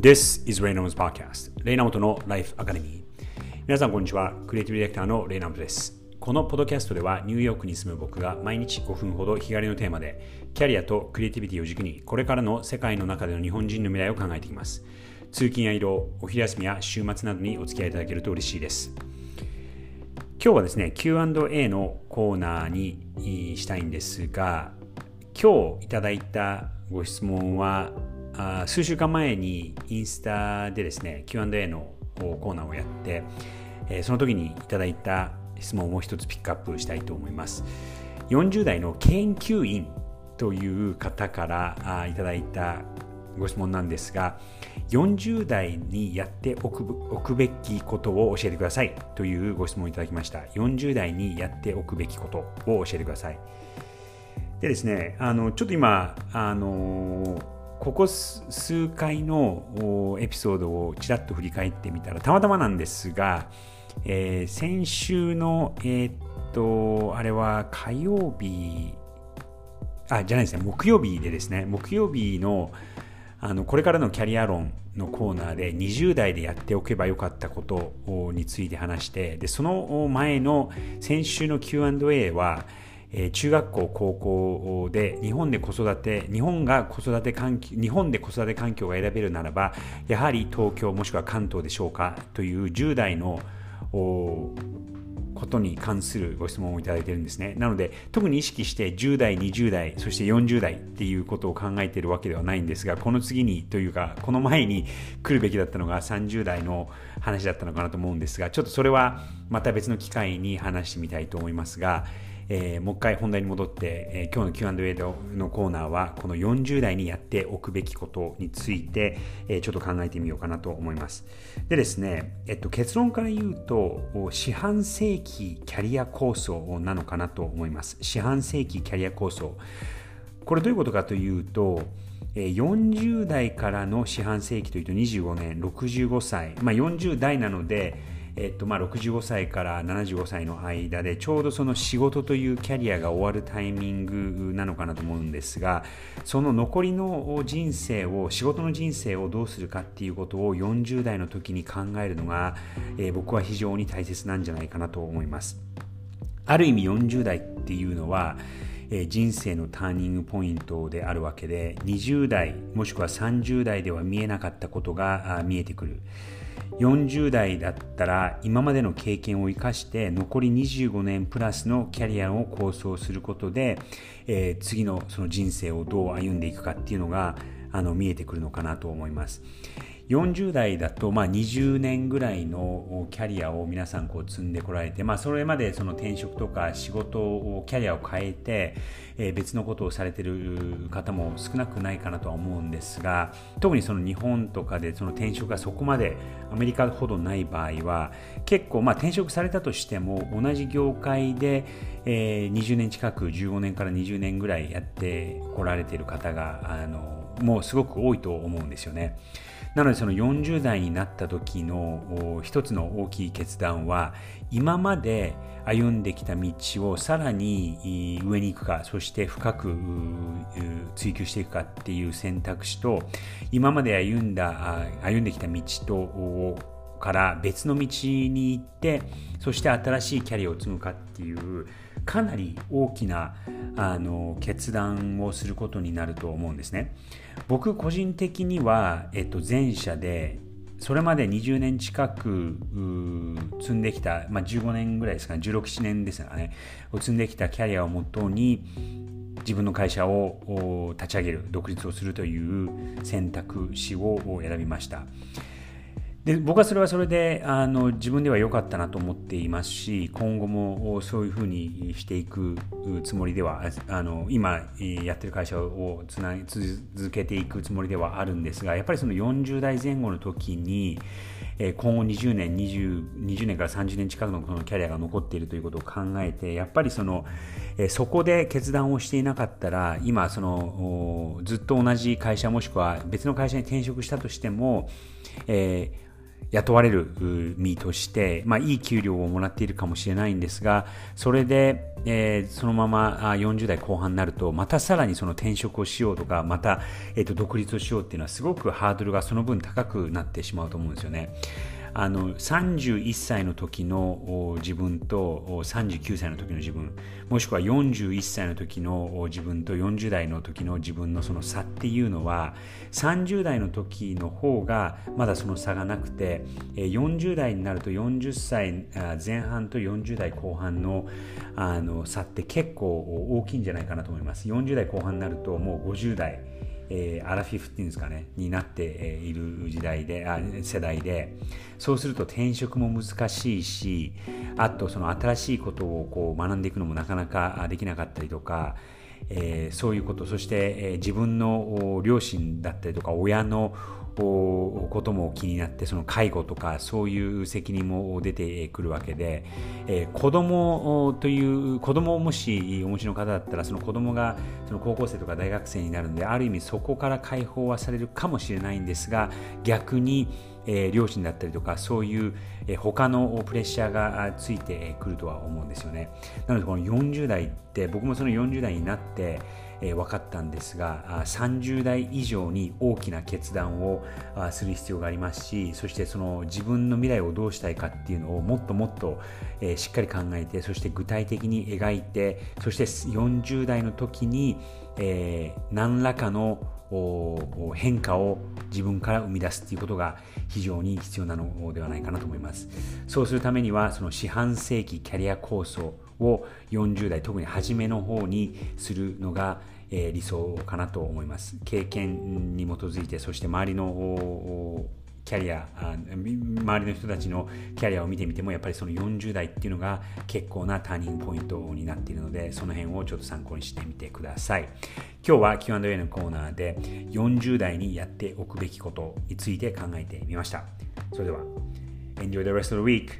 This is Reynolds Podcast レイナモトの Life Academy. 皆さんこんにちは。クリエイティブディレクターのレイナモトです。このポッドキャストではニューヨークに住む僕が毎日5分ほど日帰りのテーマでキャリアとクリエイティビティを軸にこれからの世界の中での日本人の未来を考えていきます。通勤や移動、お昼休みや週末などにお付き合いいただけると嬉しいです。今日はですね Q&A のコーナーにしたいんですが今日いただいたご質問はあ数週間前にインスタでですね Q&A のコーナーをやって、え、その時にいただいた質問をもう一つピックアップしたいと思います。40代の研究員という方からいただいたご質問なんですが40代にやっておくおくべきことを教えてくださいというご質問をいただきました。40代にやっておくべきことを教えてください。でですねあのちょっと今あのここ数回のエピソードをちらっと振り返ってみたらたまたまなんですが、えー、先週のえー、っとあれは火曜日あじゃないですね。木曜日でですね。木曜日のあのこれからのキャリア論のコーナーで20代でやっておけばよかったことについて話してでその前の先週の Q&A は中学校高校で日本で子育て日本が子育て環境日本で子育て環境が選べるならばやはり東京もしくは関東でしょうかという10代のことに関するご質問をいただいているんですね。なので、特に意識して10代、20代、そして40代っていうことを考えているわけではないんですが、この次にというか、この前に来るべきだったのが30代の話だったのかなと思うんですが、ちょっとそれはまた別の機会に話してみたいと思いますが、えー、もう一回本題に戻って、えー、今日の Q&A のコーナーはこの40代にやっておくべきことについて、えー、ちょっと考えてみようかなと思います。でですね、えっと、結論から言うと四半世紀キャリア構想なのかなと思います。四半世紀キャリア構想。これどういうことかというと40代からの四半世紀というと25年65歳、まあ、40代なのでえっとまあ、65歳から75歳の間でちょうどその仕事というキャリアが終わるタイミングなのかなと思うんですがその残りの人生を仕事の人生をどうするかっていうことを40代の時に考えるのが、えー、僕は非常に大切なんじゃないかなと思います。ある意味40代っていうのはえ人生のターニングポイントであるわけで20代もしくは30代では見えなかったことが見えてくる。40代だったら今までの経験を生かして残り25年プラスのキャリアを構想することで、えー、次のその人生をどう歩んでいくかっていうのがあの見えてくるのかなと思います。40代だとまあ20年ぐらいのキャリアを皆さんこう積んでこられて、まあ、それまでその転職とか仕事をキャリアを変えて、え別のことをされてる方も少なくないかなとは思うんですが特にその日本とかでその転職がそこまでアメリカほどない場合は結構まあ転職されたとしても同じ業界で、え20年近く15年から20年ぐらいやってこられている方があのもすごく多いと思うんですよね。なのでその40代になった時の一つの大きい決断は今まで歩んできた道をさらに上に行くかそして深く追求していくかっていう選択肢と今まで歩んだ歩んできた道とから別の道に行ってそして新しいキャリアを積むかっていうかなり大きなあの決断をすることになると思うんですね。僕個人的には、えっと、前者でそれまで20年近く積んできた、まあ、15年ぐらいですかね16、7年ですかねを積んできたキャリアをもとに自分の会社を立ち上げる独立をするという選択肢を選びました。で僕はそれはそれであの自分では良かったなと思っていますし今後もそういうふうにしていくつもりではあの今やってる会社をつな続けていくつもりではあるんですがやっぱりその40代前後の時に今後20年 20, 20年から30年近くのこのキャリアが残っているということを考えてやっぱりそのそこで決断をしていなかったら今そのずっと同じ会社もしくは別の会社に転職したとしても、えー雇われる身として、まあ、いい給料をもらっているかもしれないんですが、それで、えー、そのまま40代後半になると、またさらにその転職をしようとか、また、えー、と独立をしようっていうのはすごくハードルがその分高くなってしまうと思うんですよね。あの31歳の時の自分と39歳の時の自分もしくは41歳の時の自分と40代の時の自分のその差っていうのは30代の時の方がまだその差がなくて40代になると40歳前半と40代後半のあの差って結構大きいんじゃないかなと思います。40代後半になるともう50代えー、アラフィフっていうんですかね、になっている時代で、あ世代で、そうすると転職も難しいし、あとその新しいことをこう学んでいくのもなかなかできなかったりとか、えー、そういうこと、そして、えー、自分の両親だったりとか、親のことも気になってその介護とかそういう責任も出てくるわけで、えー、子供という子供をもしお持ちの方だったらその子供がその高校生とか大学生になるのである意味そこから解放はされるかもしれないんですが逆にえー、両親だったりとかそういう、えー、他のプレッシャーがついてくるとは思うんですよね。なのでこの40代って僕もその40代になってえー、分かったんですが30代以上に大きな決断をする必要がありますしそしてその自分の未来をどうしたいかっていうのをもっともっと、えー、しっかり考えてそして具体的に描いてそして40代の時に、えー、何らかの変化を自分から生み出すということが非常に必要なのではないかなと思います。そうするためにはその四半世紀キャリア構想を40代特に初めの方にするのが、え、理想かなと思います経験に基づいてそして周りのキャリア周りの人たちのキャリアを見てみてもやっぱりその40代っていうのが結構なターニングポイントになっているのでその辺をちょっと参考にしてみてください今日は Q&A のコーナーで40代にやっておくべきことについて考えてみました。それでは Enjoy the rest of the week!